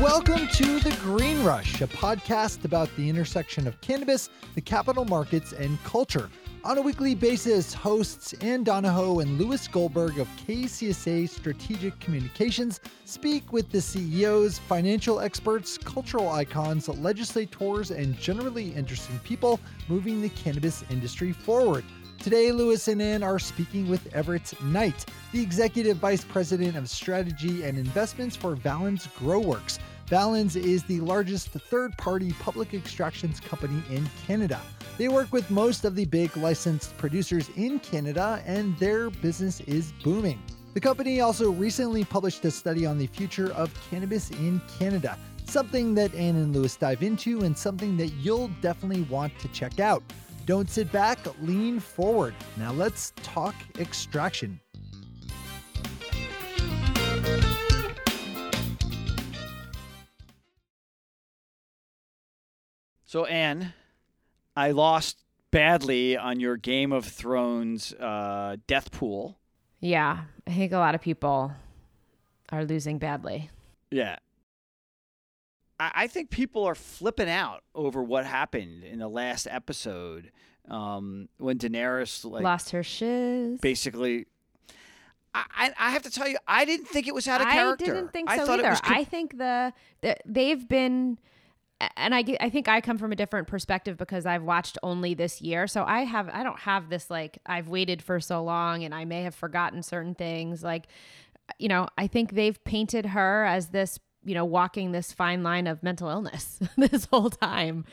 Welcome to The Green Rush, a podcast about the intersection of cannabis, the capital markets, and culture. On a weekly basis, hosts Ann Donahoe and Louis Goldberg of KCSA Strategic Communications speak with the CEOs, financial experts, cultural icons, legislators, and generally interesting people moving the cannabis industry forward. Today, Louis and Ann are speaking with Everett Knight, the Executive Vice President of Strategy and Investments for Valens Growworks. Valens is the largest third party public extractions company in Canada. They work with most of the big licensed producers in Canada, and their business is booming. The company also recently published a study on the future of cannabis in Canada, something that Ann and Louis dive into, and something that you'll definitely want to check out. Don't sit back, lean forward. Now let's talk extraction. So, Ann, I lost badly on your Game of Thrones uh, death pool. Yeah, I think a lot of people are losing badly. Yeah. I, I think people are flipping out over what happened in the last episode um, when Daenerys like Lost her shiz. basically. I, I I have to tell you, I didn't think it was out of character. I didn't think so it either. com- I think the, the they've been and I, I think I come from a different perspective because I've watched only this year. So I have I don't have this like I've waited for so long and I may have forgotten certain things like you know, I think they've painted her as this, you know, walking this fine line of mental illness this whole time.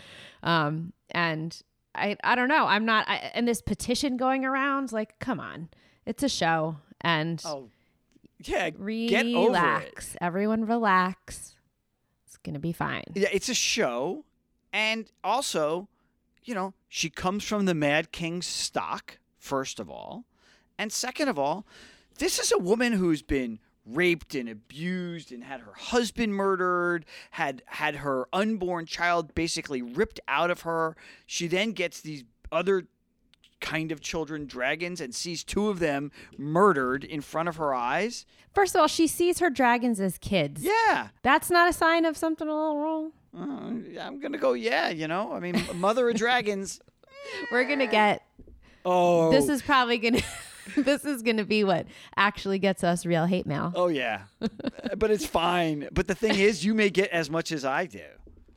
Um and I I don't know. I'm not I, and this petition going around like come on. It's a show and oh, yeah, relax. get over it. Everyone relax. It's going to be fine. Yeah, it's a show, and also, you know, she comes from the Mad King's stock. First of all, and second of all, this is a woman who's been raped and abused and had her husband murdered had had her unborn child basically ripped out of her. She then gets these other kind of children dragons and sees two of them murdered in front of her eyes. First of all, she sees her dragons as kids. yeah. That's not a sign of something a little wrong. uh, i'm gonna go yeah you know i mean mother of dragons. We're going to get oh. this is probably going to this is going to be what actually gets us real hate mail. Oh yeah, but it's fine. But the thing is, you may get as much as I do,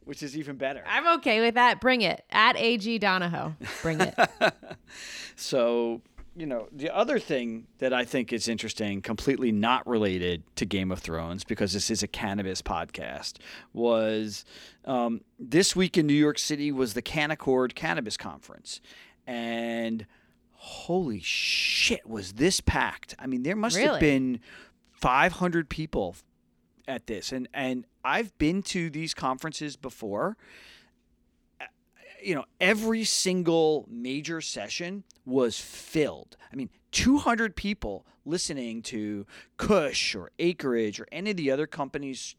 which is even better. I'm okay with that. Bring it. At AG Donahoe. Bring it. So you know, the other thing that I think is interesting, completely not related to Game of Thrones, because this is a cannabis podcast, was um, this week in New York City was the Canaccord Cannabis Conference, and holy shit, was this packed? I mean, there must have been 500 people at this, and and I've been to these conferences before uh, you know, every single major session was filled. I mean, 200 people listening to Kush or Acreage or any of the other companies,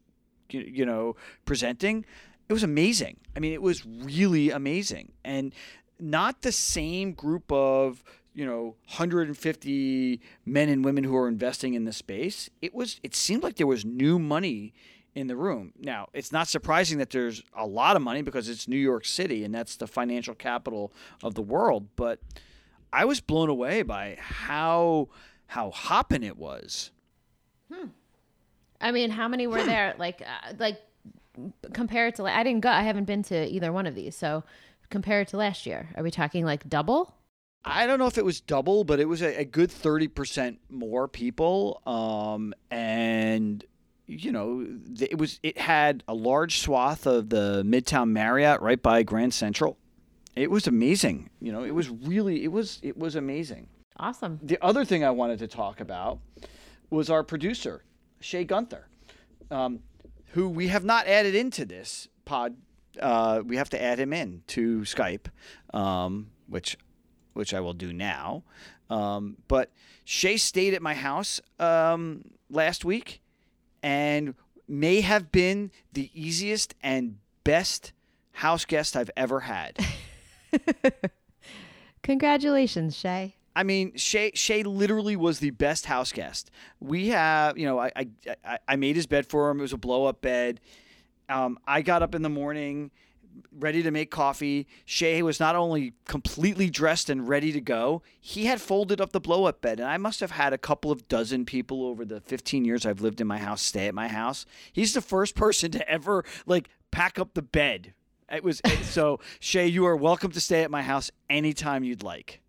you know, presenting. It was amazing. I mean, it was really amazing. And not the same group of, you know, 150 men and women who are investing in the space. It was, it seemed like there was new money in the room. Now, it's not surprising that there's a lot of money because it's New York City and that's the financial capital of the world, but I was blown away by how how hopping it was. hmm. I mean, how many were there? Like, uh, like compared to, like I didn't go. I haven't been to either one of these. So compared to last year, are we talking like double? I don't know if it was double, but it was a, a good 30% more people. Um, and you know, it was it had a large swath of the Midtown Marriott right by Grand Central. It was amazing. You know, it was really it was it was amazing. Awesome. The other thing I wanted to talk about was our producer, Shay Gunther, um, who we have not added into this pod. Uh, we have to add him in to Skype, um, which which I will do now. Um, but Shay stayed at my house um, last week and may have been the easiest and best house guest I've ever had. Congratulations, Shay. I mean, Shay Shay literally was the best house guest. We have, you know, I I, I- I made his bed for him. It was a blow up bed. Um, I got up in the morning ready to make coffee. Shay was not only completely dressed and ready to go, he had folded up the blow up bed. And I must have had a couple of dozen people over the 15 years I've lived in my house stay at my house. He's the first person to ever like pack up the bed. It was so Shay, you are welcome to stay at my house anytime you'd like.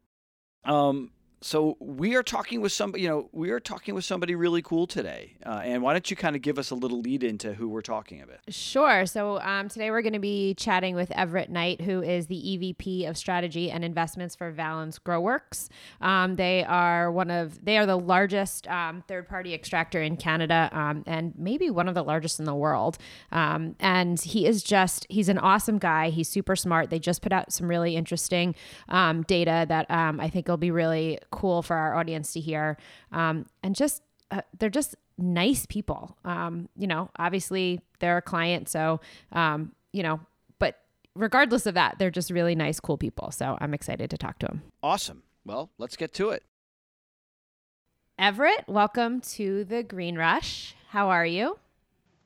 Um, so we are talking with somebody, you know, we are talking with somebody really cool today. Uh, and why don't you kind of give us a little lead into who we're talking about? Sure. So um, today we're going to be chatting with Everett Knight, who is the EVP of Strategy and Investments for Valens Growworks. Um, they are one of they are the largest um, third party extractor in Canada, um, and maybe one of the largest in the world. Um, and he is just he's an awesome guy. He's super smart. They just put out some really interesting um, data that I think will be really cool for our audience to hear. Um, and just, uh, they're just nice people. Um, you know, obviously they're a client. So, um, you know, but regardless of that, they're just really nice, cool people. So I'm excited to talk to them. Awesome. Well, let's get to it. Everett, welcome to the Green Rush. How are you?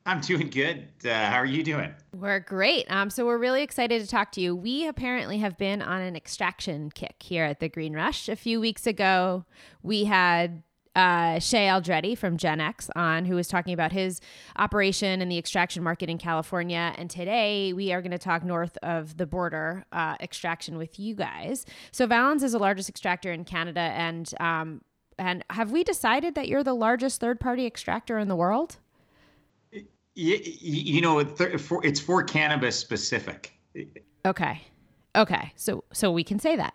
I'm doing good. Uh, how are you doing? We're great. Um, so we're really excited to talk to you. We apparently have been on an extraction kick here at the Green Rush. A few weeks ago, we had uh, Shay Aldretti from GenX on, who was talking about his operation in the extraction market in California. And today we are going to talk north of the border uh, extraction with you guys. So Valens is the largest extractor in Canada, and um, and have we decided that you're the largest third party extractor in the world? You, you know, it's for cannabis specific. Okay. Okay. So so we can say that.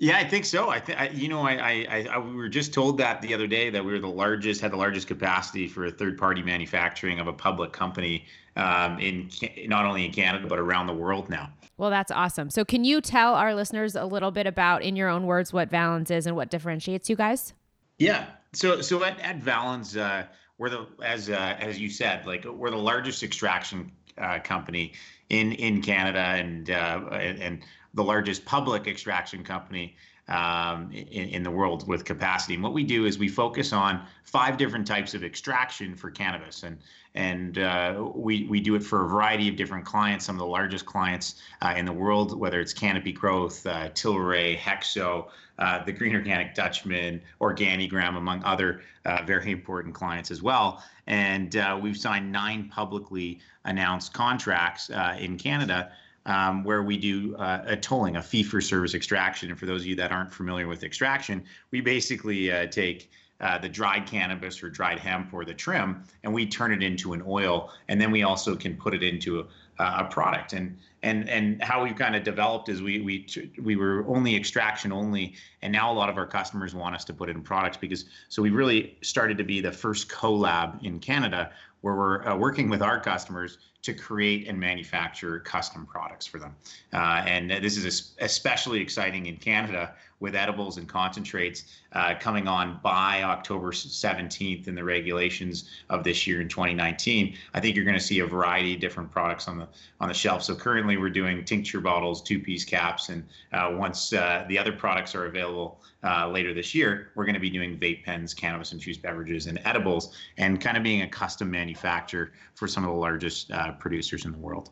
Yeah, I think so. I think you know, I, I, I, we were just told that the other day that we were the largest, had the largest capacity for a third-party manufacturing of a public company um, in not only in Canada but around the world now. Well, that's awesome. So, can you tell our listeners a little bit about, in your own words, what Valens is and what differentiates you guys? Yeah. So, so at, at Valens, uh, we're the as uh, as you said, like we're the largest extraction uh, company in in Canada and uh, and the largest public extraction company um, in, in the world with capacity. And what we do is we focus on five different types of extraction for cannabis, and and uh, we we do it for a variety of different clients. Some of the largest clients uh, in the world, whether it's Canopy Growth, uh, Tilray, Hexo, uh, the Green Organic Dutchman, Organigram, among other uh, very important clients as well. And uh, we've signed nine publicly announced contracts in Canada um, where we do uh, a tolling, a fee for service extraction. And for those of you that aren't familiar with extraction, we basically uh, take uh, the dried cannabis or dried hemp or the trim and we turn it into an oil. And then we also can put it into a, a product. And and and how we've kind of developed is we we we were only extraction only and now a lot of our customers want us to put it in products because so we really started to be the first collab in Canada where we're uh, working with our customers to create and manufacture custom products for them. Uh, and this is especially exciting in Canada with edibles and concentrates uh, coming on by October 17th in the regulations of this year in 2019. I think you're going to see a variety of different products on the on the shelf. So currently we're doing tincture bottles, two-piece caps, and uh, once uh, the other products are available uh, later this year, we're going to be doing vape pens, cannabis infused beverages, and edibles, and kind of being a custom manufacturer for some of the largest uh, producers in the world.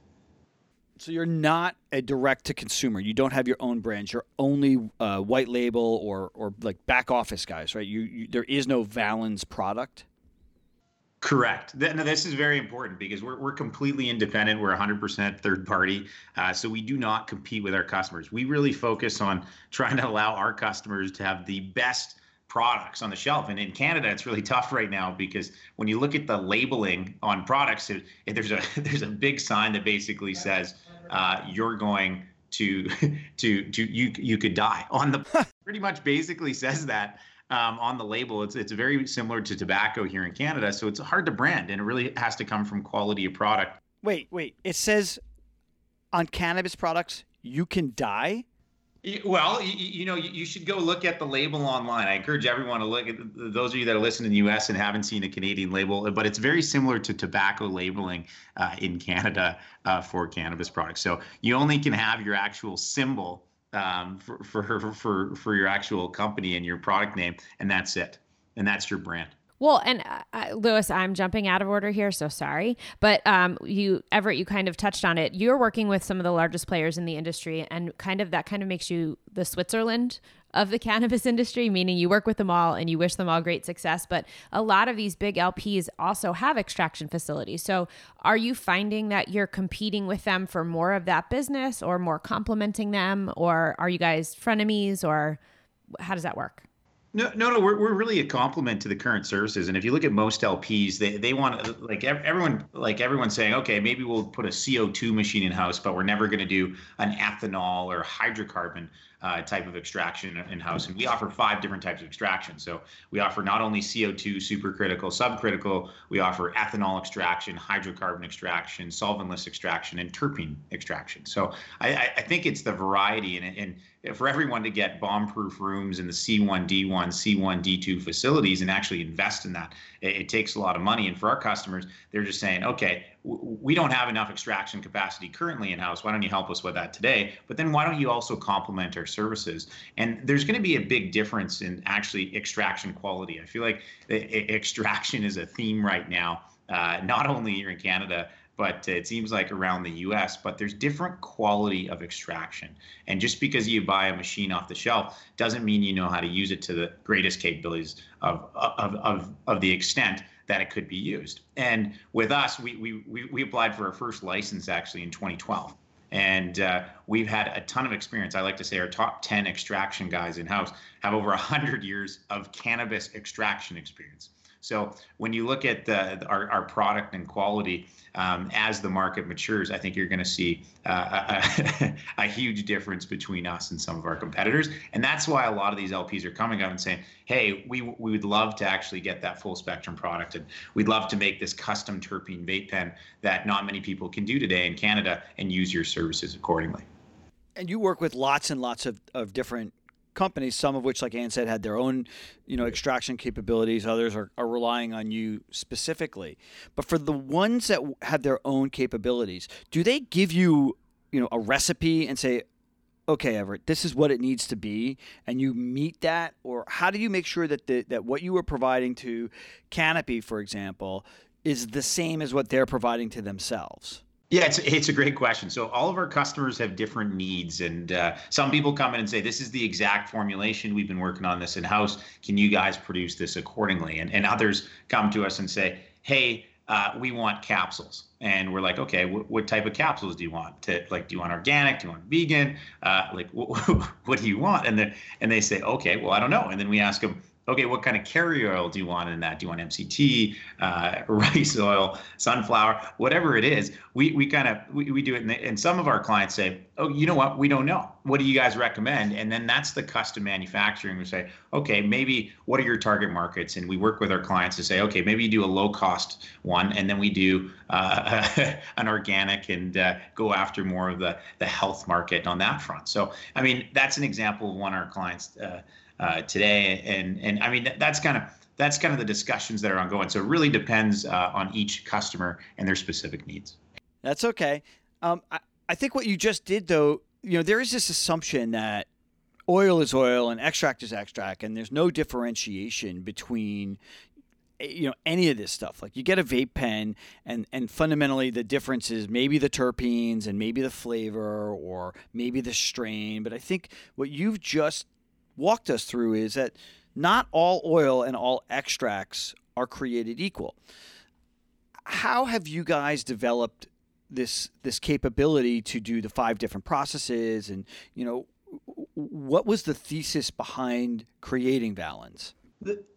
So you're not a direct to consumer. You don't have your own brands. You're only uh, white label or or like back office guys, right? You, you there is no Valens product. Correct. Now, this is very important because we're, we're completely independent. We're 100% third party. Uh, so we do not compete with our customers. We really focus on trying to allow our customers to have the best products on the shelf. And in Canada, it's really tough right now because when you look at the labeling on products, it, it, there's a there's a big sign that basically says uh, you're going to to to you you could die on the pretty much basically says that um, on the label. It's it's very similar to tobacco here in Canada, so it's hard to brand, and it really has to come from quality of product. Wait, wait. It says on cannabis products you can die. Well, you, you, know, you should go look at the label online. I encourage everyone to look at those of you that are listening in the U.S. and haven't seen a Canadian label, but it's very similar to tobacco labeling uh, in Canada uh, for cannabis products. So you only can have your actual symbol um, for, for for for your actual company and your product name, and that's it, and that's your brand. Well, and uh, Louis, I'm jumping out of order here, so sorry. But um, you, Everett, you kind of touched on it. You're working with some of the largest players in the industry, and kind of that kind of makes you the Switzerland of the cannabis industry, meaning you work with them all and you wish them all great success. But a lot of these big LPs also have extraction facilities. So are you finding that you're competing with them for more of that business or more complementing them? Or are you guys frenemies or how does that work? No, no, no. We're, we're really a complement to the current services, and if you look at most LPs, they, they want like everyone like everyone's saying, okay, maybe we'll put a CO two machine in house, but we're never going to do an ethanol or hydrocarbon uh, type of extraction in house. And we offer five different types of extraction. So we offer not only CO2 supercritical, subcritical, we offer ethanol extraction, hydrocarbon extraction, solventless extraction, and terpene extraction. So I, I think it's the variety and, and for everyone to get bomb-proof rooms in the C1, D1, C1, D2 facilities and actually invest in that, it, it takes a lot of money. And for our customers, they're just saying, okay, we don't have enough extraction capacity currently in house. Why don't you help us with that today? But then why don't you also complement our services? And there's going to be a big difference in actually extraction quality. I feel like extraction is a theme right now, uh, not only here in Canada, but it seems like around the US, but there's different quality of extraction. And just because you buy a machine off the shelf doesn't mean you know how to use it to the greatest capabilities of, of, of, of the extent that it could be used. And with us, we, we, we, applied for our first license actually in 2012. And uh, we've had a ton of experience. I like to say our top 10 extraction guys in house have over 100 years of cannabis extraction experience. So when you look at the, our, our product and quality um, as the market matures, I think you're going to see uh, a, a, huge difference between us and some of our competitors. And that's why a lot of these LPs are coming up and saying, hey, we, we would love to actually get that full spectrum product. And we'd love to make this custom terpene vape pen that not many people can do today in Canada and use your services accordingly. And you work with lots and lots of, of different companies, some of which, like Ann said, had their own, you know, extraction capabilities. Others are, are relying on you specifically. But for the ones that have their own capabilities, do they give you, you know, a recipe and say, okay, Everett, this is what it needs to be, and you meet that, or how do you make sure that the, that what you are providing to Canopy, for example, is the same as what they're providing to themselves? Yeah, it's it's a great question. So all of our customers have different needs, and uh, some people come in and say, "This is the exact formulation. We've been working on this in house. Can you guys produce this accordingly?" And and others come to us and say, "Hey." Uh, we want capsules and we're like okay wh- what type of capsules do you want to like do you want organic do you want vegan uh, like wh- what do you want and then and they say okay well i don't know and then we ask them okay, what kind of carrier oil do you want in that? Do you want MCT, uh, rice oil, sunflower, whatever it is? We, we kind of we, we do it, and, and some of our clients say, oh, you know what? We don't know. What do you guys recommend? And then that's the custom manufacturing. We say, okay, maybe what are your target markets? And we work with our clients to say, okay, maybe you do a low cost one, and then we do uh, an organic and uh, go after more of the the health market on that front. So, I mean, that's an example of one our clients. Uh, today. And and I mean that's kind of that's kind of the discussions that are ongoing. So it really depends uh, on each customer and their specific needs. That's okay. Um, I, I think what you just did though, you know, there is this assumption that oil is oil and extract is extract, and there's no differentiation between eh, you know any of this stuff like you get a vape pen and and fundamentally the difference is maybe the terpenes and maybe the flavor or maybe the strain but i think what you've just walked us through is that not all oil and all extracts are created equal. How have you guys developed this this capability to do the five different processes and you know what was the thesis behind creating Valens?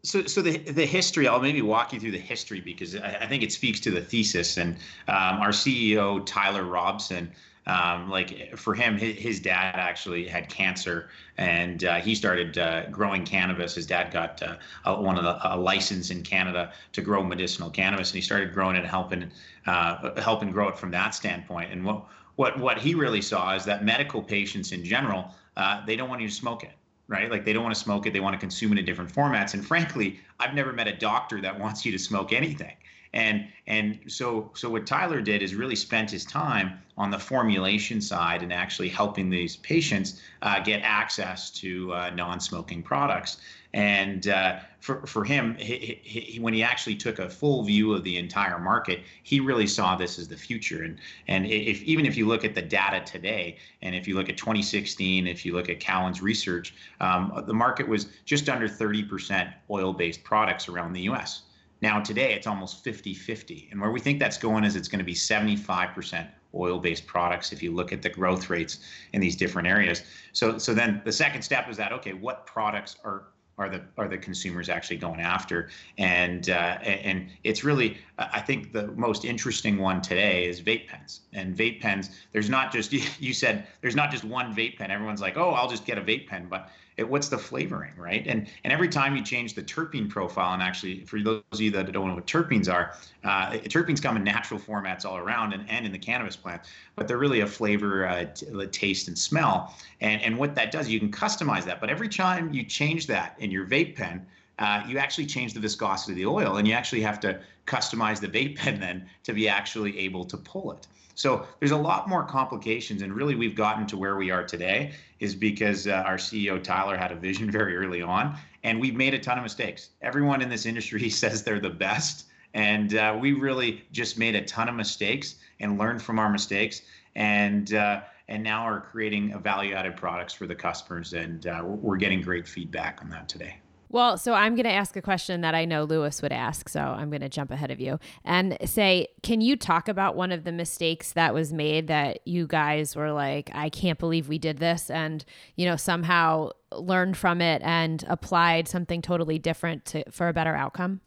So, so the the history. I'll maybe walk you through the history because I, I think it speaks to the thesis. And um, our CEO Tyler Robson um, like for him, his, dad actually had cancer, and uh, he started uh, growing cannabis. His dad got uh, a, one of the a license in Canada to grow medicinal cannabis, and he started growing it, helping uh, helping grow it from that standpoint. And what what what he really saw is that medical patients in general, uh, they don't want you to smoke it right? Like they don't want to smoke it, they want to consume it in different formats. And frankly, I've never met a doctor that wants you to smoke anything. And and so so what Tyler did is really spent his time on the formulation side and actually helping these patients uh, get access to uh, non-smoking products. And uh, for, for him, he, he, when he actually took a full view of the entire market, he really saw this as the future. And and if even if you look at the data today, and if you look at 2016, if you look at Cowen's research, um, the market was just under 30% oil-based products around the U.S. Now today it's almost 50-50, and where we think that's going is it's going to be 75% oil-based products if you look at the growth rates in these different areas. So so then the second step is that okay, what products are are the are the consumers actually going after? And uh, and it's really I think the most interesting one today is vape pens. And vape pens there's not just you said there's not just one vape pen. Everyone's like oh I'll just get a vape pen. But it, what's the flavoring, right? And and every time you change the terpene profile, and actually for those of you that don't know what terpenes are, uh, terpenes come in natural formats all around and, and in the cannabis plant, but they're really a flavor, uh, t- taste, and smell. And and what that does, you can customize that. But every time you change that in your vape pen, uh, you actually change the viscosity of the oil, and you actually have to customize the vape pen then to be actually able to pull it. So there's a lot more complications, and really we've gotten to where we are today is because uh, our CEO Tyler had a vision very early on, and we've made a ton of mistakes. Everyone in this industry says they're the best, and uh, we really just made a ton of mistakes and learned from our mistakes, and uh, and now are creating value-added products for the customers, and uh, we're getting great feedback on that today. Well, so I'm going to ask a question that I know Louis would ask. So I'm going to jump ahead of you and say, can you talk about one of the mistakes that was made that you guys were like, I can't believe we did this, and you know somehow learned from it and applied something totally different to, for a better outcome?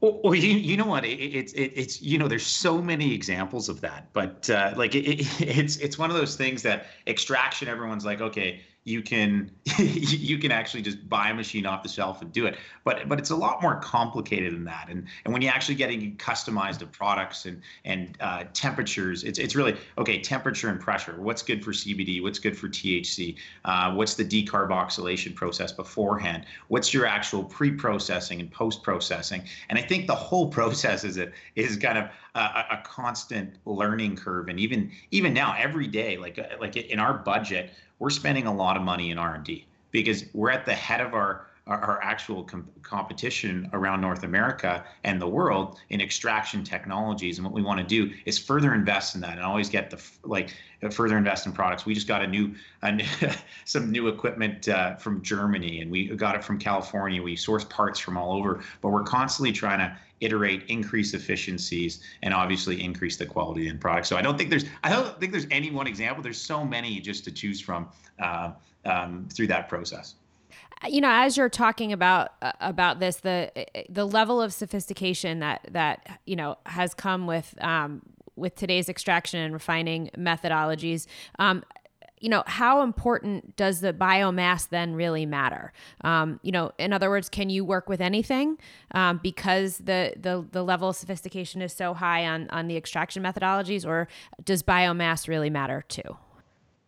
Well, you, you know what? It, it's it, it's you know there's so many examples of that, but uh, like it, it's it's one of those things that extraction. Everyone's like, okay, you can you can actually just buy a machine off the shelf and do it. But but it's a lot more complicated than that. And and when you're actually getting customized to products and and uh, temperatures it's it's really okay temperature and pressure. What's good for cbd what's good for thc uh, what's the decarboxylation process beforehand? What's your actual pre-processing and post-processing? And i think the whole process is it is kind of a, a constant learning curve. And even even now every day like like in our budget we're spending a lot of money in R&D because we're at the head of our our, actual com- competition around North America and the world in extraction technologies. And what we want to do is further invest in that and always get the like further invest in products. We just got a new, a new some new equipment uh, from Germany, and we got it from California. We source parts from all over, but we're constantly trying to iterate, increase efficiencies, and obviously increase the quality in products. So I don't think there's I don't think there's any one example. There's so many just to choose from uh, um, through that process you know as you're talking about uh, about this the the level of sophistication that that you know has come with um, with today's extraction and refining methodologies um, you know, how important does the biomass then really matter? Um, you know, in other words, can you work with anything um, because the, the the level of sophistication is so high on on the extraction methodologies, or does biomass really matter too?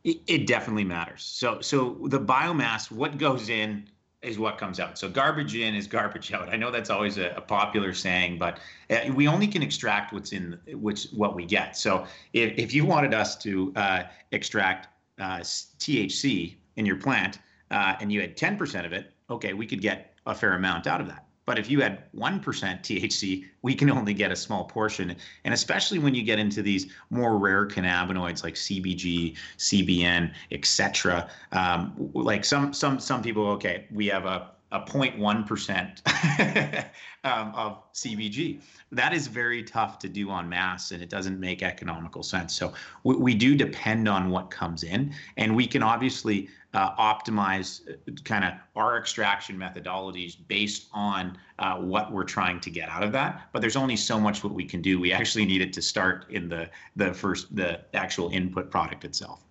It, it definitely matters. So so the biomass, what goes in is what comes out. So garbage in is garbage out. I know that's always a, a popular saying, but uh, we only can extract what's in which what we get. So if, if you wanted us to uh, extract uh, THC in your plant uh, and you had 10% of it, okay, we could get a fair amount out of that. But if you had 1% THC, we can only get a small portion. And especially when you get into these more rare cannabinoids like CBG, CBN, etc. Um, like some some some people, okay, we have a a 0.1% um, of CBG. That is very tough to do on mass and it doesn't make economical sense. So we, we do depend on what comes in and we can obviously uh, optimize uh, kind of our extraction methodologies based on uh, what we're trying to get out of that. But there's only so much what we can do. We actually need it to start in the the first the actual input product itself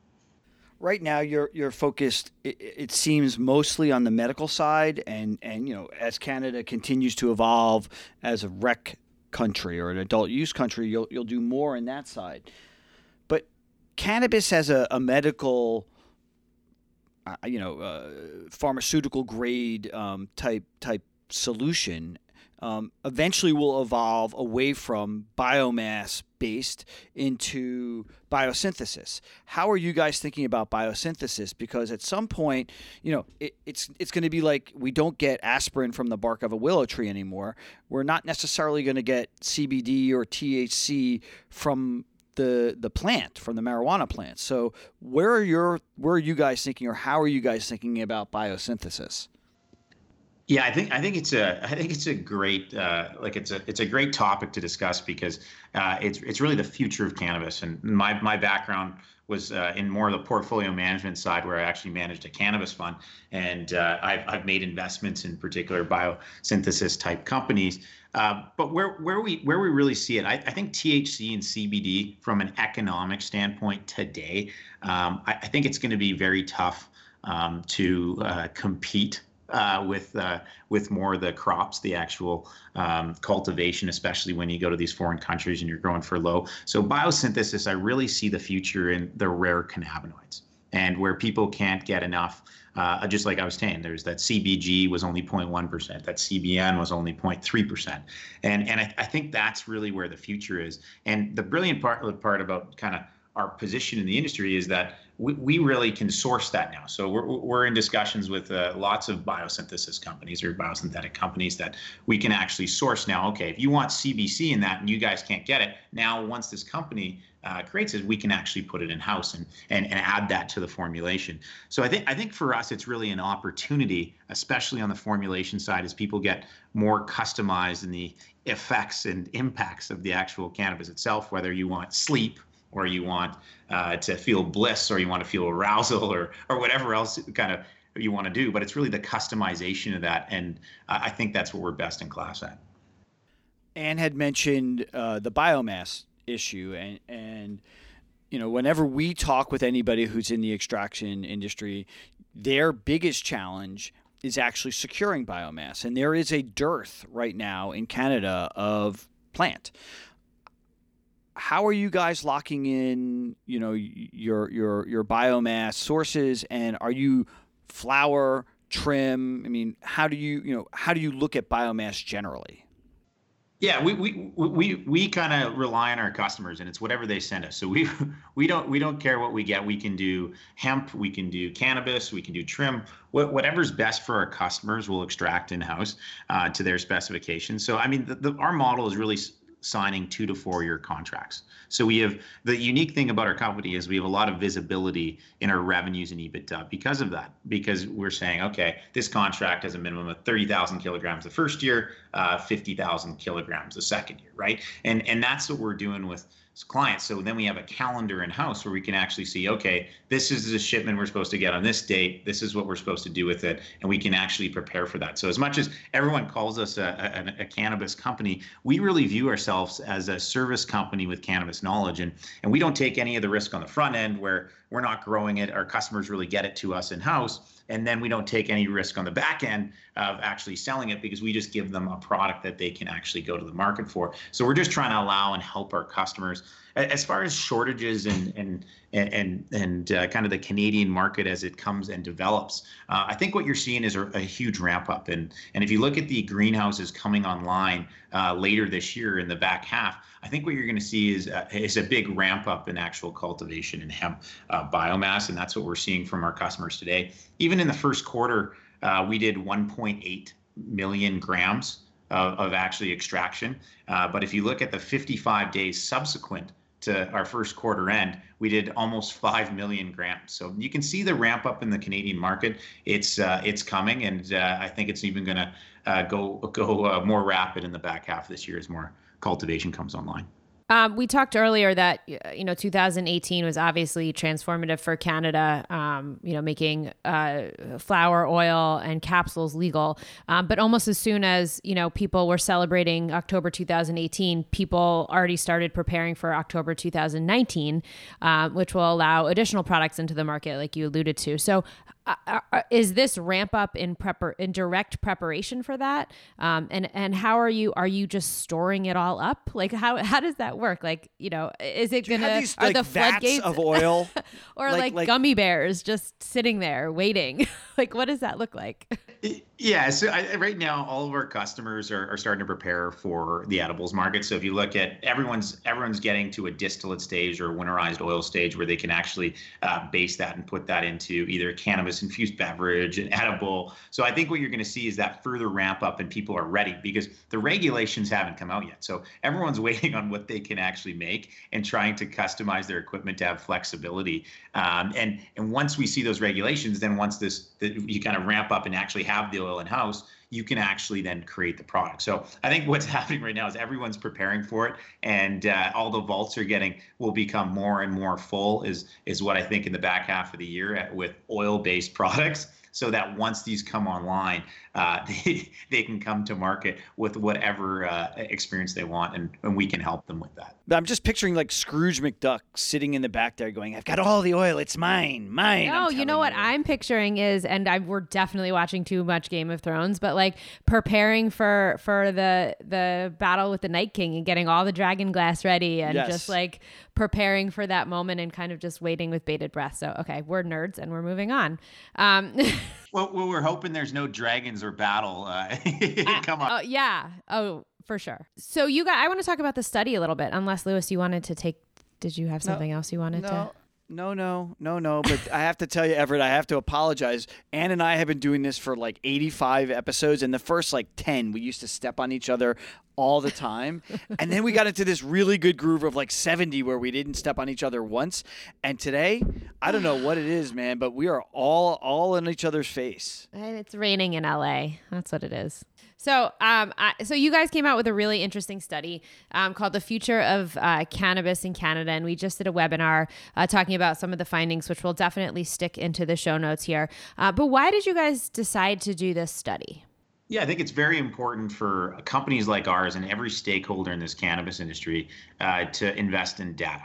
right now you're you're focused it, it, seems mostly on the medical side and and you know as Canada continues to evolve as a rec country or an adult use country you'll you'll do more in that side. But cannabis as a, a medical uh, you know uh, pharmaceutical grade um, type type solution um, eventually will evolve away from biomass based into biosynthesis. How are you guys thinking about biosynthesis? Because at some point, you know, it, it's it's going to be like we don't get aspirin from the bark of a willow tree anymore. We're not necessarily going to get CBD or THC from the the plant from the marijuana plant. So where are your where are you guys thinking, or how are you guys thinking about biosynthesis? Yeah, I think I think it's a I think it's a great uh, like it's a it's a great topic to discuss because uh, it's it's really the future of cannabis. And my my background was uh, in more of the portfolio management side, where I actually managed a cannabis fund, and uh, I've I've made investments in particular biosynthesis type companies. Uh, but where where we where we really see it, I, I, think THC and CBD from an economic standpoint today, um, I, I, think it's going to be very tough um, to uh, compete uh, with uh, with more of the crops, the actual um, cultivation, especially when you go to these foreign countries and you're growing for low. So biosynthesis, I really see the future in the rare cannabinoids and where people can't get enough. Uh, just like I was saying, there's that CBG was only 0.1%, that CBN was only 0.3%. And, and I, I think that's really where the future is. And the brilliant part, part about kind of our position in the industry is that we, we really can source that now. So we're, we're in discussions with uh, lots of biosynthesis companies or biosynthetic companies that we can actually source now. Okay, if you want CBC in that and you guys can't get it, now once this company uh, creates it, we can actually put it in house and, and and add that to the formulation. So I think I think for us it's really an opportunity, especially on the formulation side, as people get more customized in the effects and impacts of the actual cannabis itself. Whether you want sleep or you want uh, to feel bliss or you want to feel arousal or or whatever else kind of you want to do but it's really the customization of that and i think that's what we're best in class at. Ann had mentioned uh, the biomass issue and and you know whenever we talk with anybody who's in the extraction industry their biggest challenge is actually securing biomass and there is a dearth right now in canada of plant how are you guys locking in you know your your your biomass sources? And are you flower trim? I mean how do you you know how do you look at biomass generally? Yeah we we we, we kind of rely on our customers and it's whatever they send us. So we we don't we don't care what we get. We can do hemp we can do cannabis we can do trim. Whatever's best for our customers we'll extract in house uh, to their specifications. So i mean the, the, our model is really signing two to four year contracts. So we have the unique thing about our company is we have a lot of visibility in our revenues and EBITDA because of that. Because we're saying, okay, this contract has a minimum of 30,000 kilograms the first year, uh, 50,000 kilograms the second year, right? And and that's what we're doing with clients. So then we have a calendar in house where we can actually see, okay, this is the shipment we're supposed to get on this date. This is what we're supposed to do with it, and we can actually prepare for that. So as much as everyone calls us a, a, a cannabis company, we really view ourselves as a service company with cannabis knowledge, and and we don't take any of the risk on the front end where we're not growing it. Our customers really get it to us in house and then we don't take any risk on the back end of actually selling it because we just give them a product that they can actually go to the market for. So we're just trying to allow and help our customers. As far as shortages and and and and uh, kind of the Canadian market as it comes and develops, uh, I think what you're seeing is a, a, huge ramp up. And and if you look at the greenhouses coming online uh, later this year in the back half, I think what you're going to see is uh, is a big ramp up in actual cultivation and hemp uh, biomass, and that's what we're seeing from our customers today. Even in the first quarter, uh, we did 1.8 million grams of, of actually extraction. Uh, but if you look at the 55 days subsequent to our first quarter end, we did almost five million grams. So you can see the ramp up in the Canadian market. It's uh, it's coming, and uh, I think it's even going to uh, go go uh, more rapid in the back half of this year as more cultivation comes online. Um, we talked earlier that you know 2018 was obviously transformative for Canada. Um, you know, making uh, flower oil and capsules legal. Um, but almost as soon as you know people were celebrating October 2018, people already started preparing for October 2019, uh, which will allow additional products into the market, like you alluded to. So, uh, uh, is this ramp up in prepar in direct preparation for that? Um, and and how are you are you just storing it all up? Like how how does that work? Like you know is it gonna these, are like, the floodgates of oil? Or like, like, like, gummy bears just sitting there waiting? Like what does that look like Yeah, so I, right now, all of our customers are, are starting to prepare for the edibles market. So if you look at everyone's everyone's getting to a distillate stage or winterized oil stage where they can actually uh, base that and put that into either a cannabis infused beverage, an edible. So I think what you're going to see is that further ramp up and people are ready because the regulations haven't come out yet. So everyone's waiting on what they can actually make and trying to customize their equipment to have flexibility. Um, and and once we see those regulations, then once this the, you kind of ramp up and actually have the oil oil in house, you can actually then create the product. So I think what's happening right now is everyone's preparing for it, and uh, all the vaults are getting will become more and more full. Is is what I think in the back half of the year with oil-based products so that once these come online, uh, they, they can come to market with whatever uh, experience they want, and, and we can help them with that. I'm just picturing like Scrooge McDuck sitting in the back there going, I've got all the oil. It's mine, mine. No, you know what you. I'm picturing is, and I, we're definitely watching too much Game of Thrones, but like preparing for for the the battle with the Night King and getting all the dragon glass ready and yes. just like preparing for that moment and kind of just waiting with bated breath. So, okay, we're nerds and we're moving on. Um, well, well, we're hoping there's no dragons or battle. Uh, come on. Uh, yeah. Oh, for sure. So, you got, I want to talk about the study a little bit, unless Louis, you wanted to take, did you have something no, else you wanted no. to? No, no, no, no. But I have to tell you, Everett, I have to apologize. Ann and I have been doing this for like 85 episodes. And the first like 10, we used to step on each other all the time. and then we got into this really good groove of like 70 where we didn't step on each other once. And today, I don't know what it is, man, but we are all all in each other's face. And it's raining in LA. That's what it is. So, um, I, so you guys came out with a really interesting study um, called "The Future of uh, Cannabis in Canada," and we just did a webinar uh, talking about some of the findings, which will definitely stick into the show notes here. Uh, but why did you guys decide to do this study? Yeah, I think it's very important for companies like ours and every stakeholder in this cannabis industry uh, to invest in data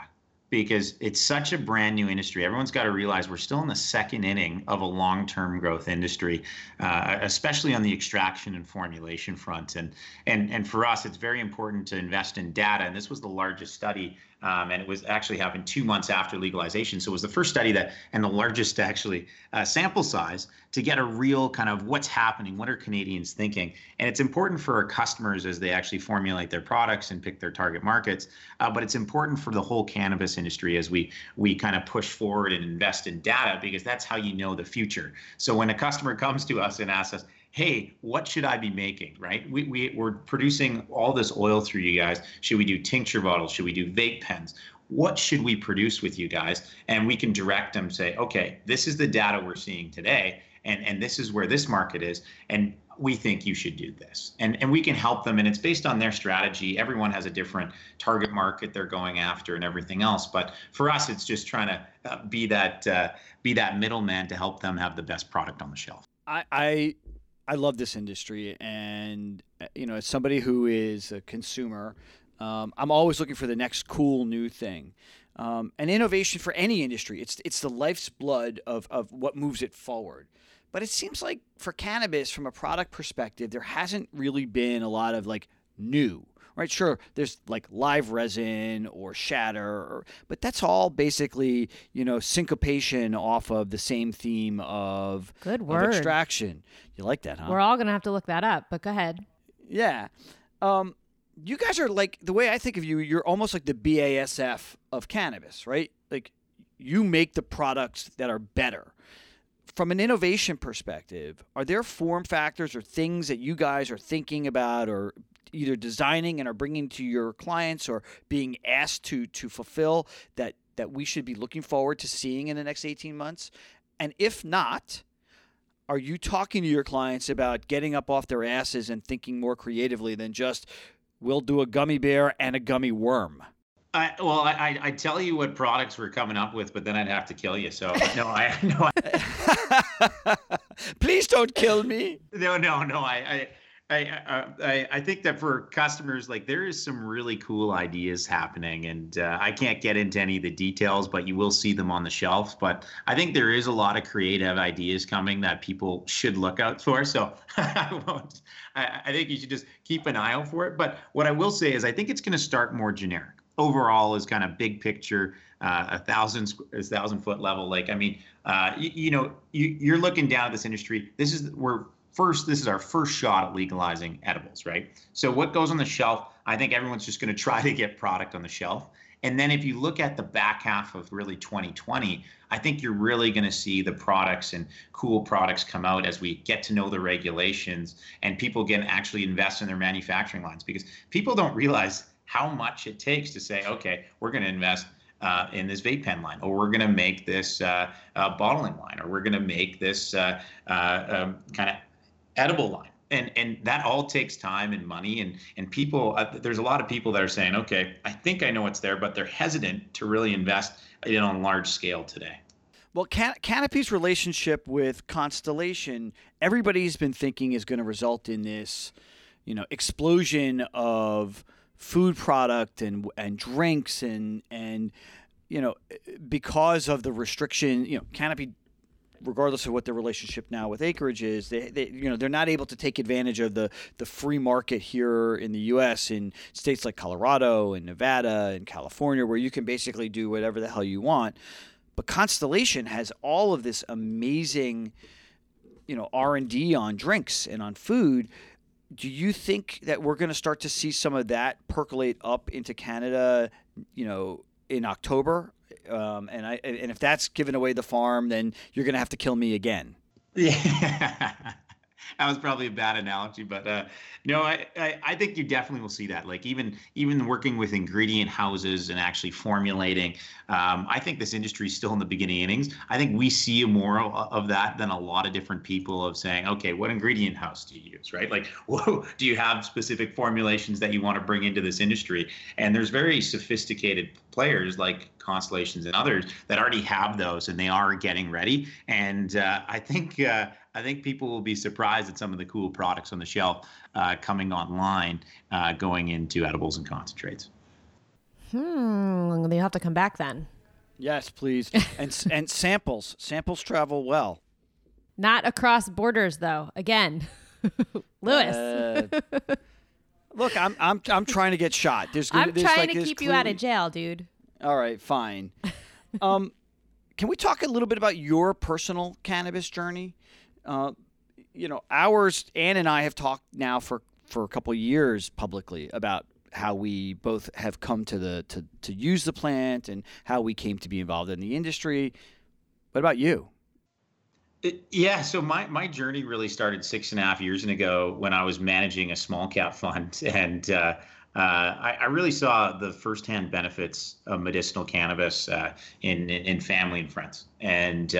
because it's such a brand new industry. Everyone's got to realize we're still in the second inning of a long term growth industry, uh, especially on the extraction and formulation front. And, and, and for us, it's very important to invest in data. And this was the largest study um, and it was actually happened two months after legalization. So it was the first study that, and the largest actually uh, sample size to get a real kind of what's happening, what are Canadians thinking, and it's important for our customers as they actually formulate their products and pick their target markets. Uh, but it's important for the whole cannabis industry as we we kind of push forward and invest in data because that's how you know the future. So when a customer comes to us and asks us, hey, what should I be making? Right? We, we, we're producing all this oil through you guys. Should we do tincture bottles? Should we do vape pens? What should we produce with you guys? And we can direct them, say, okay, this is the data we're seeing today, and, and this is where this market is. And we think you should do this. And, and we can help them. And it's based on their strategy. Everyone has a different target market they're going after and everything else. But for us, it's just trying to uh, be that uh, be that middleman to help them have the best product on the shelf. I, I I love this industry, and uh, you know, as somebody who is a consumer, um, I'm always looking for the next cool new thing. Um, and innovation for any industry, it's it's the life's blood of of what moves it forward. But it seems like for cannabis, from a product perspective, there hasn't really been a lot of like new right? Sure, there's like live resin or shatter, or, but that's all basically, you know, syncopation off of the same theme of, Good word. Of extraction. You like that, huh? We're all going to have to look that up, but go ahead. Yeah. Um, you guys are like, the way I think of you, you're almost like the BASF of cannabis, right? Like you make the products that are better from an innovation perspective, are there form factors or things that you guys are thinking about or either designing and are bringing to your clients or being asked to to fulfill that that we should be looking forward to seeing in the next 18 months? And if not, are you talking to your clients about getting up off their asses and thinking more creatively than just we'll do a gummy bear and a gummy worm? I, well, I, I tell you what products we're coming up with, but then I'd have to kill you. So no, I no. I, Please don't kill me. No, no, no. I, I, uh, I, I think that for customers, like there is some really cool ideas happening, and uh, I can't get into any of the details, but you will see them on the shelves. But I think there is a lot of creative ideas coming that people should look out for. So I won't. I, I think you should just keep an eye out for it. But what I will say is, I think it's going to start more generic. Overall, is kind of big picture, uh, a thousand a thousand foot level. Like I mean, uh, you, you know, you, you're looking down at this industry. This is we're first, this is our first shot at legalizing edibles, right? So what goes on the shelf? I think everyone's just going to try to get product on the shelf. And then if you look at the back half of really 2020, I think you're really going to see the products and cool products come out as we get to know the regulations and people can actually invest in their manufacturing lines because people don't realize how much it takes to say, okay, we're going to invest uh, in this vape pen line, or we're going to make this uh, uh, bottling line, or we're going to make this uh, uh, um, kind of edible line. And and that all takes time and money and and people uh, there's a lot of people that are saying okay i think i know what's there but they're hesitant to really invest in on large scale today. Well, Can- Canopy's relationship with Constellation, everybody's been thinking is going to result in this, you know, explosion of food product and and drinks and and you know because of the restriction, you know, Canopy regardless of what their relationship now with Acreage is, they, they, you know they're not able to take advantage of the the free market here in the U.S. in states like Colorado and Nevada and California, where you can basically do whatever the hell you want. But Constellation has all of this amazing, you know, R and D on drinks and on food. Do you think that we're going to start to see some of that percolate up into Canada, you know, in October um, and I and if that's giving away the farm, then you're gonna have to kill me again. Yeah. that was probably a bad analogy, but uh, no, I, I, I think you definitely will see that. Like even even working with ingredient houses and actually formulating, um, I think this industry is still in the beginning innings. I think we see more of that than a lot of different people of saying, okay, what ingredient house do you use, right? Like, whoa, do you have specific formulations that you want to bring into this industry? And there's very sophisticated players like Constellations and others that already have those, and they are getting ready. And uh, I think. Uh, I think people will be surprised at some of the cool products on the shelf uh, coming online, uh, going into edibles and concentrates. Hmm. They have to come back then. Yes, please. and and samples. Samples travel well. Not across borders, though. Again, Louis. Uh, look, I'm I'm I'm trying to get shot. There's, I'm there's trying like to keep clearly... you out of jail, dude. All right, fine. um, can we talk a little bit about your personal cannabis journey? Uh, you know, ours, Ann and I have talked now for, for a couple years publicly about how we both have come to the to, to use the plant and how we came to be involved in the industry. What about you? It, yeah, so my, my journey really started six and a half years ago when I was managing a small cap fund, and uh, uh, I, I, really saw the firsthand benefits of medicinal cannabis uh, in, in family and friends, and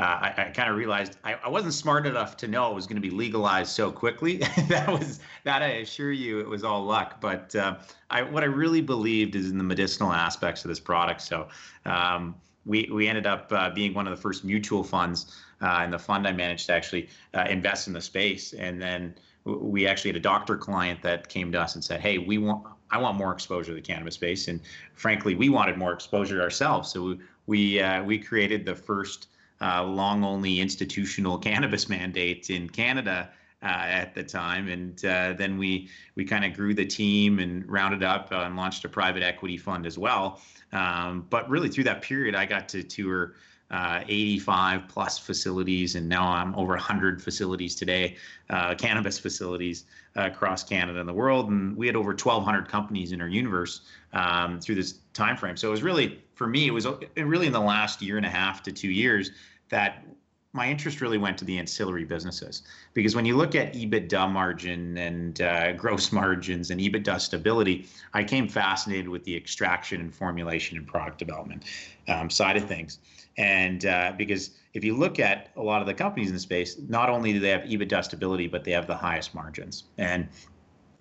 uh, uh, I, I kind of realized I, I, wasn't smart enough to know it was going to be legalized so quickly. that was that I assure you it was all luck. But uh, I, what I really believed is in the medicinal aspects of this product. So um, we we ended up uh, being one of the first mutual funds, uh, and the fund I managed to actually uh, invest in the space. And then we actually had a doctor client that came to us and said, "Hey, we want." I want more exposure to the cannabis space, and frankly, we wanted more exposure ourselves. So we we, uh, we created the first uh, long only institutional cannabis mandate in Canada uh, at the time, and uh, then we we kind of grew the team and rounded up and launched a private equity fund as well. Um, but really, through that period, I got to tour. Uh, 85 plus facilities, and now I'm over 100 facilities today, uh, cannabis facilities uh, across Canada and the world. And we had over 1,200 companies in our universe um, through this time frame. So it was really, for me, it was really in the last year and a half to two years that my interest really went to the ancillary businesses because when you look at EBITDA margin and uh, gross margins and EBITDA stability, I came fascinated with the extraction and formulation and product development um, side of things. And uh, because if you look at a lot of the companies in the space, not only do they have EBITDA stability, but they have the highest margins. And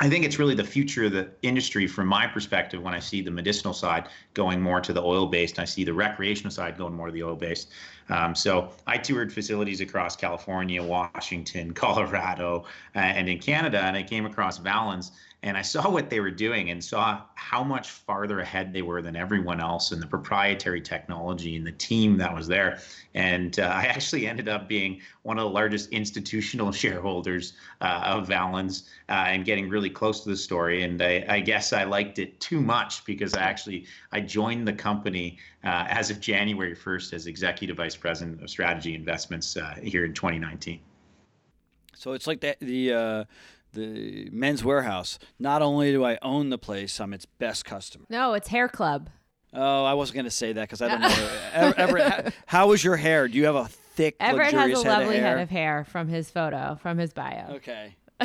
I think it's really the future of the industry from my perspective when I see the medicinal side going more to the oil based. I see the recreational side going more to the oil based. Um, so I toured facilities across California, Washington, Colorado, uh, and in Canada, and I came across Valens and I saw what they were doing and saw how much farther ahead they were than everyone else and the proprietary technology and the team that was there. And uh, I actually ended up being one of the largest institutional shareholders uh, of Valens uh, and getting really close to the story. And I, I, guess I liked it too much because I actually I joined the company uh, as of January 1st as executive vice president of strategy investments uh, here in 2019. So it's like that the uh, the Men's Wearhouse. Not only do I own the place, I'm its best customer. No, it's Hair Club. Oh, I wasn't going to say that because I don't know. Ever- Everett, how is your hair? Do you have a thick, Everett has a luxurious head lovely of hair? head of hair from his photo, from his bio. Okay.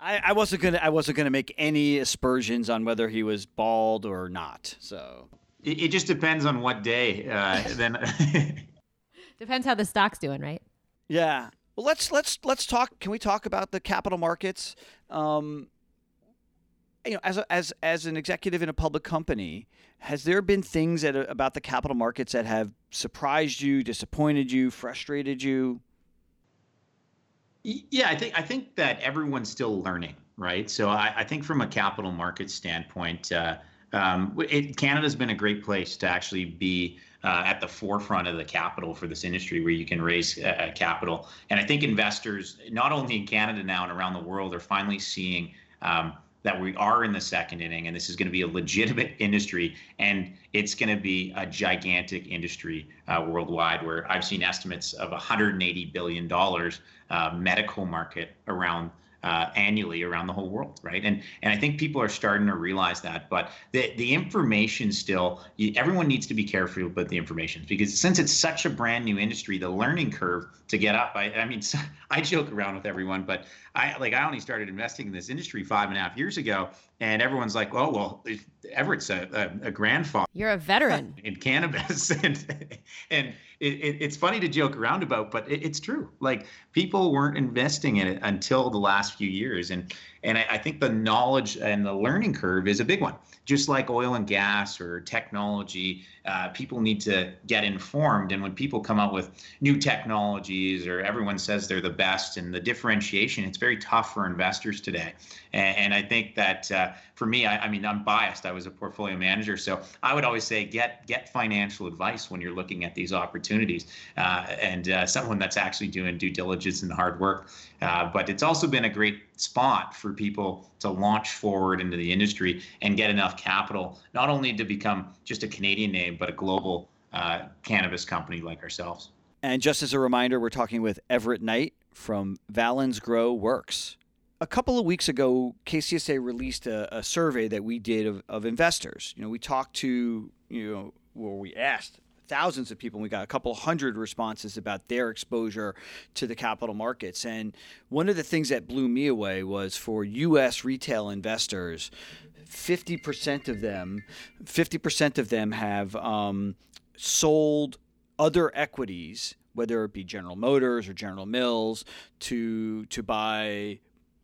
I, I wasn't gonna I wasn't gonna make any aspersions on whether he was bald or not. So It, it just depends on what day. Uh, then Depends how the stock's doing, right? yeah. Well, let's let's let's talk. Can we talk about the capital markets? Um, you know, as a, as as an executive in a public company, has there been things that about the capital markets that have surprised you, disappointed you, frustrated you? Yeah, I think I think that everyone's still learning, right? So I, I think from a capital market standpoint, uh, um, it, Canada's been a great place to actually be uh, at the forefront of the capital for this industry, where you can raise uh, capital. And I think investors, not only in Canada now and around the world, are finally seeing. Um, that we are in the second inning and this is going to be a legitimate industry and it's going to be a gigantic industry uh, worldwide where i've seen estimates of 180 billion dollars uh, medical market around uh, annually around the whole world, right? And and I think people are starting to realize that. But the the information still, you, everyone needs to be careful about the information because since it's such a brand new industry, the learning curve to get up. I, I mean, I joke around with everyone, but I like I only started investing in this industry five and a half years ago, and everyone's like, "Oh well, Everett's a, a, a grandfather." You're a veteran in cannabis, and and it, it, it's funny to joke around about, but it, it's true. Like people weren't investing in it until the last few years, and and I, I think the knowledge and the learning curve is a big one. Just like oil and gas or technology, uh, people need to get informed. And when people come out with new technologies or everyone says they're the best and the differentiation, it's very tough for investors today. And, and I think that uh, for me, I, I mean, I'm biased. I was a portfolio manager, so I would always say get get financial advice when you're looking at these opportunities, uh, and uh, someone that's actually doing due diligence and hard work. Uh, but it's also been a great spot for people to launch forward into the industry and get enough capital, not only to become just a Canadian name, but a global uh, cannabis company like ourselves. And just as a reminder, we're talking with Everett Knight from Valens GroWorks. A couple of weeks ago, KCSA released a, a survey that we did of, of investors. You know, we talked to, you know, where we asked thousands of people and we got a couple hundred responses about their exposure to the capital markets and one of the things that blew me away was for US retail investors 50% of them 50% of them have um, sold other equities whether it be General Motors or General Mills to to buy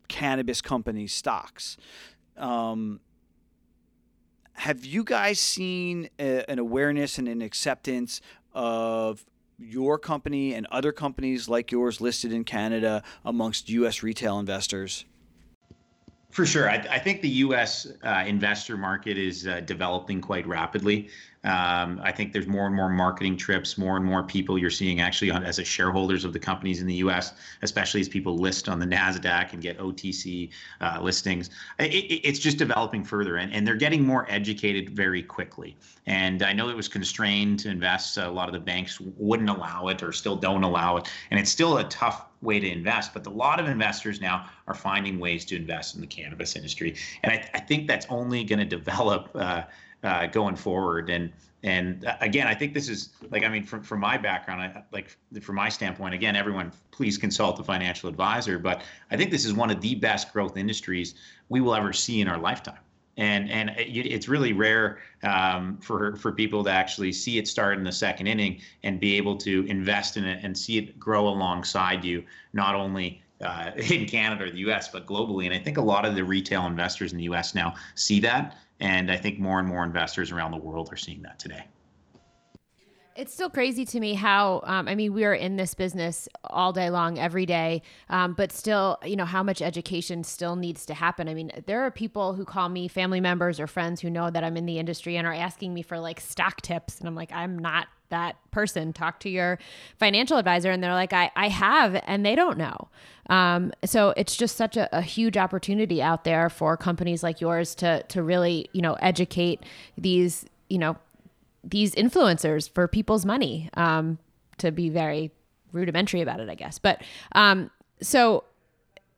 cannabis company stocks um, have you guys seen a, an awareness and an acceptance of your company and other companies like yours listed in Canada amongst U.S. retail investors? For sure. I, I think the U.S. Uh, investor market is uh, developing quite rapidly. Um, I think there's more and more marketing trips, more and more people you're seeing actually on, as a shareholders of the companies in the U.S., especially as people list on the NASDAQ and get OTC uh, listings. It, it, it's just developing further, and, and they're getting more educated very quickly. And I know it was constrained to invest. A lot of the banks wouldn't allow it or still don't allow it. And it's still a tough way to invest. But a lot of investors now are finding ways to invest in the cannabis industry. And I, I think that's only going to develop. Uh, uh, going forward. And and uh, again, I think this is like I mean, from from my background, I, like from my standpoint, again, everyone please consult a financial advisor. But I think this is one of the best growth industries we will ever see in our lifetime. And and it's really rare um, for for people to actually see it start in the second inning and be able to invest in it and see it grow alongside you, not only uh, in Canada or the U.S. but globally. And I think a lot of the retail investors in the U.S. now see that and I think more and more investors around the world are seeing that today. It's still crazy to me how, um, I mean, we are in this business all day long, every day, um, but still, you know, how much education still needs to happen. I mean, there are people who call me family members or friends who know that I'm in the industry and are asking me for like stock tips. And I'm like, I'm not that person. Talk to your financial advisor. And they're like, I, I have, and they don't know. Um, so it's just such a, a, huge opportunity out there for companies like yours to, to really, you know, educate these, you know, these influencers for people's money um, to be very rudimentary about it, I guess. But um, so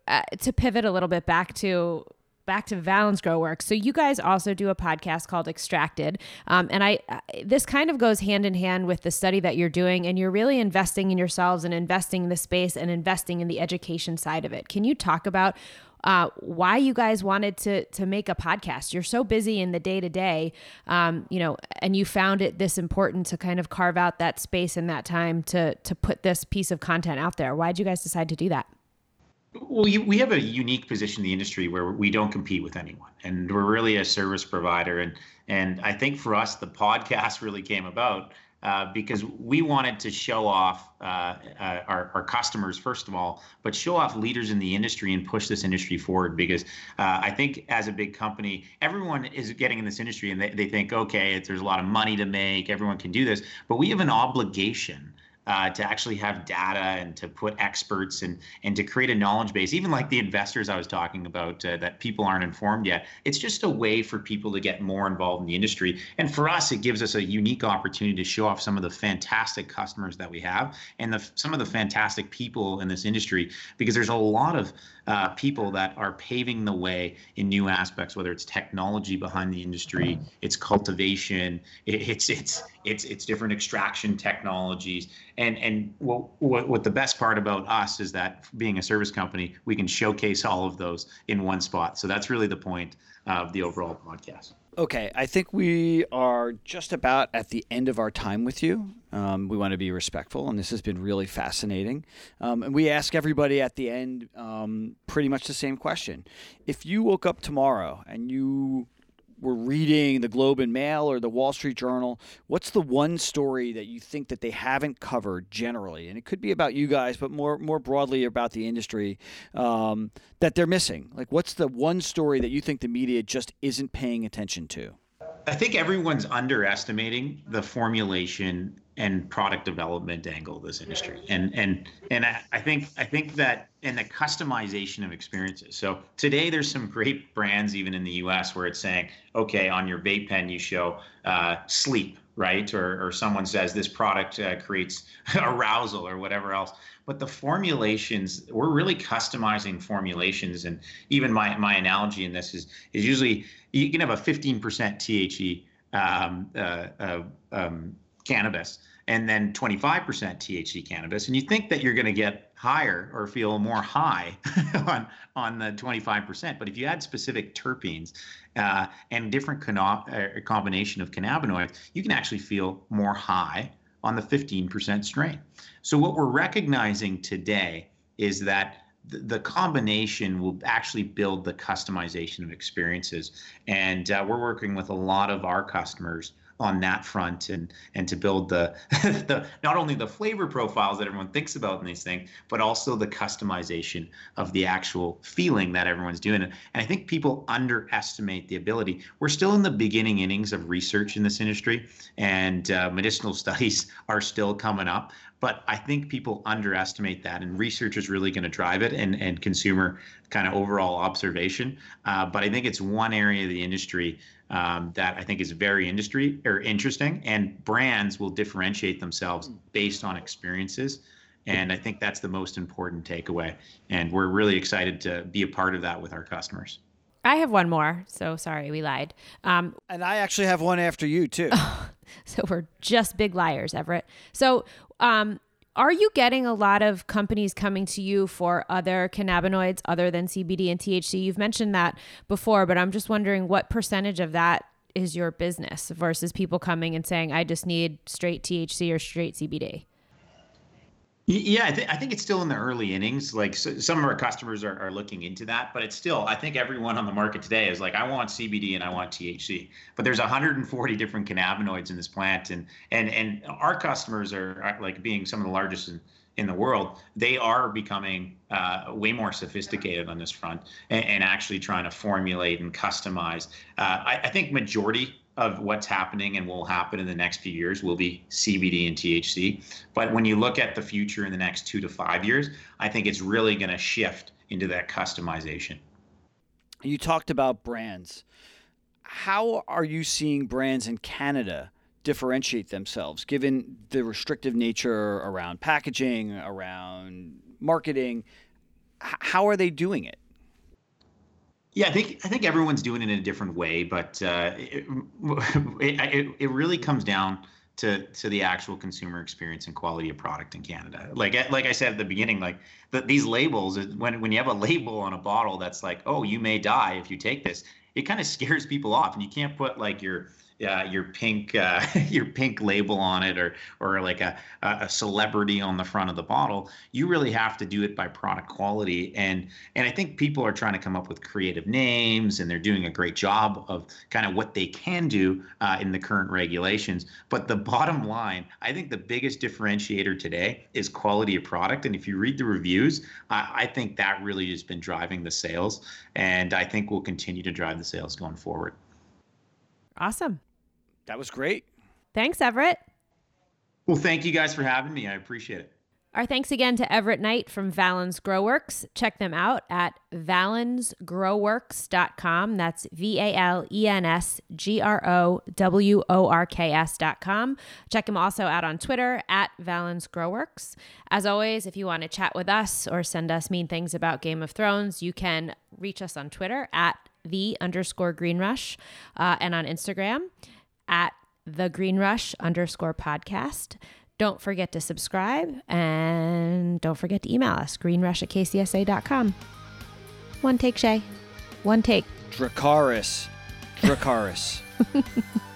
uh, to pivot a little bit back to back to Valens GroWorks. So you guys also do a podcast called Extracted, um, and I this kind of goes hand in hand with the study that you're doing, and you're really investing in yourselves and investing in the space and investing in the education side of it. Can you talk about uh, why you guys wanted to to make a podcast. You're so busy in the day to day, you know, and you found it this important to kind of carve out that space and that time to to put this piece of content out there. Why did you guys decide to do that? Well, we have a unique position in the industry where we don't compete with anyone, and we're really a service provider. And and I think for us, the podcast really came about uh, because we wanted to show off uh, uh, our, our customers first of all, but show off leaders in the industry and push this industry forward. Because uh, I think as a big company, everyone is getting in this industry and they, they think, okay, there's a lot of money to make, everyone can do this, but we have an obligation uh, to actually have data and to put experts and and to create a knowledge base even like the investors i was talking about uh, that people aren't informed yet. It's just a way for people to get more involved in the industry. And for us it gives us a unique opportunity to show off some of the fantastic customers that we have and the, some of the fantastic people in this industry because there's a lot of uh, people that are paving the way in new aspects whether it's technology behind the industry it's cultivation it's it's it's it's different extraction technologies and and what, what, what the best part about us is that being a service company we can showcase all of those in one spot so that's really the point of the overall podcast Okay, I think we are just about at the end of our time with you. Um, we want to be respectful, and this has been really fascinating. Um, and we ask everybody at the end um, pretty much the same question. If you woke up tomorrow and you were reading the Globe and Mail or the Wall Street Journal, what's the one story that you think that they haven't covered generally, and it could be about you guys, but more more broadly about the industry um, that they're missing? Like, what's the one story that you think the media just isn't paying attention to? I think everyone's underestimating the formulation and product development angle of this industry. And and and I, I think I think that in the customization of experiences. So today there's some great brands even in the US where it's saying, okay, on your vape pen you show uh, sleep, right? Or or someone says this product uh, creates arousal or whatever else. But the formulations, we're really customizing formulations. And even my my analogy in this is is usually you can have a 15% THC um, uh, uh, um, cannabis and then 25% THC cannabis, and you think that you're going to get higher or feel more high on on the 25%. But if you add specific terpenes uh, and different uh, combination of cannabinoids, you can actually feel more high on the 15% strain. So what we're recognizing today is that the combination will actually build the customization of experiences. And uh, we're working with a lot of our customers on that front and and to build the the not only the flavor profiles that everyone thinks about in these things, but also the customization of the actual feeling that everyone's doing. And I think people underestimate the ability. We're still in the beginning innings of research in this industry, and uh, medicinal studies are still coming up. But I think people underestimate that, and research is really going to drive it, and and consumer kind of overall observation. Uh, but I think it's one area of the industry um, that I think is very industry or interesting, and brands will differentiate themselves based on experiences. And I think that's the most important takeaway. And we're really excited to be a part of that with our customers. I have one more. So sorry, we lied. Um, and I actually have one after you, too. so we're just big liars, Everett. So um, are you getting a lot of companies coming to you for other cannabinoids other than CBD and THC? You've mentioned that before, but I'm just wondering what percentage of that is your business versus people coming and saying, I just need straight THC or straight CBD? Yeah, I, th- I think it's still in the early innings. Like so, some of our customers are, are looking into that, but it's still, I think everyone on the market today is like, I want CBD and I want THC. But there's 140 different cannabinoids in this plant, and and and our customers are, are like being some of the largest in, in the world. They are becoming uh, way more sophisticated on this front, and, and, actually trying to formulate and customize. Uh, I, I think majority of what's happening and will happen in the next few years will be CBD and THC. But when you look at the future in the next two to five years, I think it's really going to shift into that customization. You talked about brands. How are you seeing brands in Canada differentiate themselves given the restrictive nature around packaging, around marketing? how are they doing it? Yeah, I think I think everyone's doing it in a different way, but uh, it, it, it really comes down to to the actual consumer experience and quality of product in Canada. Like like I said at the beginning, like the, these labels when when you have a label on a bottle that's like, oh, you may die if you take this, it kind of scares people off, and you can't put like your uh, your pink uh, your pink label on it or or like a a celebrity on the front of the bottle. You really have to do it by product quality and and I think people are trying to come up with creative names and they're doing a great job of kind of what they can do uh, in the current regulations. But the bottom line, I think the biggest differentiator today is quality of product. And if you read the reviews, I, I think that really has been driving the sales, and I think will continue to drive the sales going forward. Awesome. That was great. Thanks, Everett. Well, thank you guys for having me. I appreciate it. Our thanks again to Everett Knight from Valens GroWorks. Check them out at valensgroworks.com. That's V A L E N S G R O W O R K S.com. Check them also out on Twitter at Valens GroWorks. As always, if you want to chat with us or send us mean things about Game of Thrones, you can reach us on Twitter at the underscore green rush uh, and on Instagram at the Green Rush underscore podcast. Don't forget to subscribe and don't forget to email us greenrush at kcsa.com. One take, Shay. One take. Dracarys. Dracarys.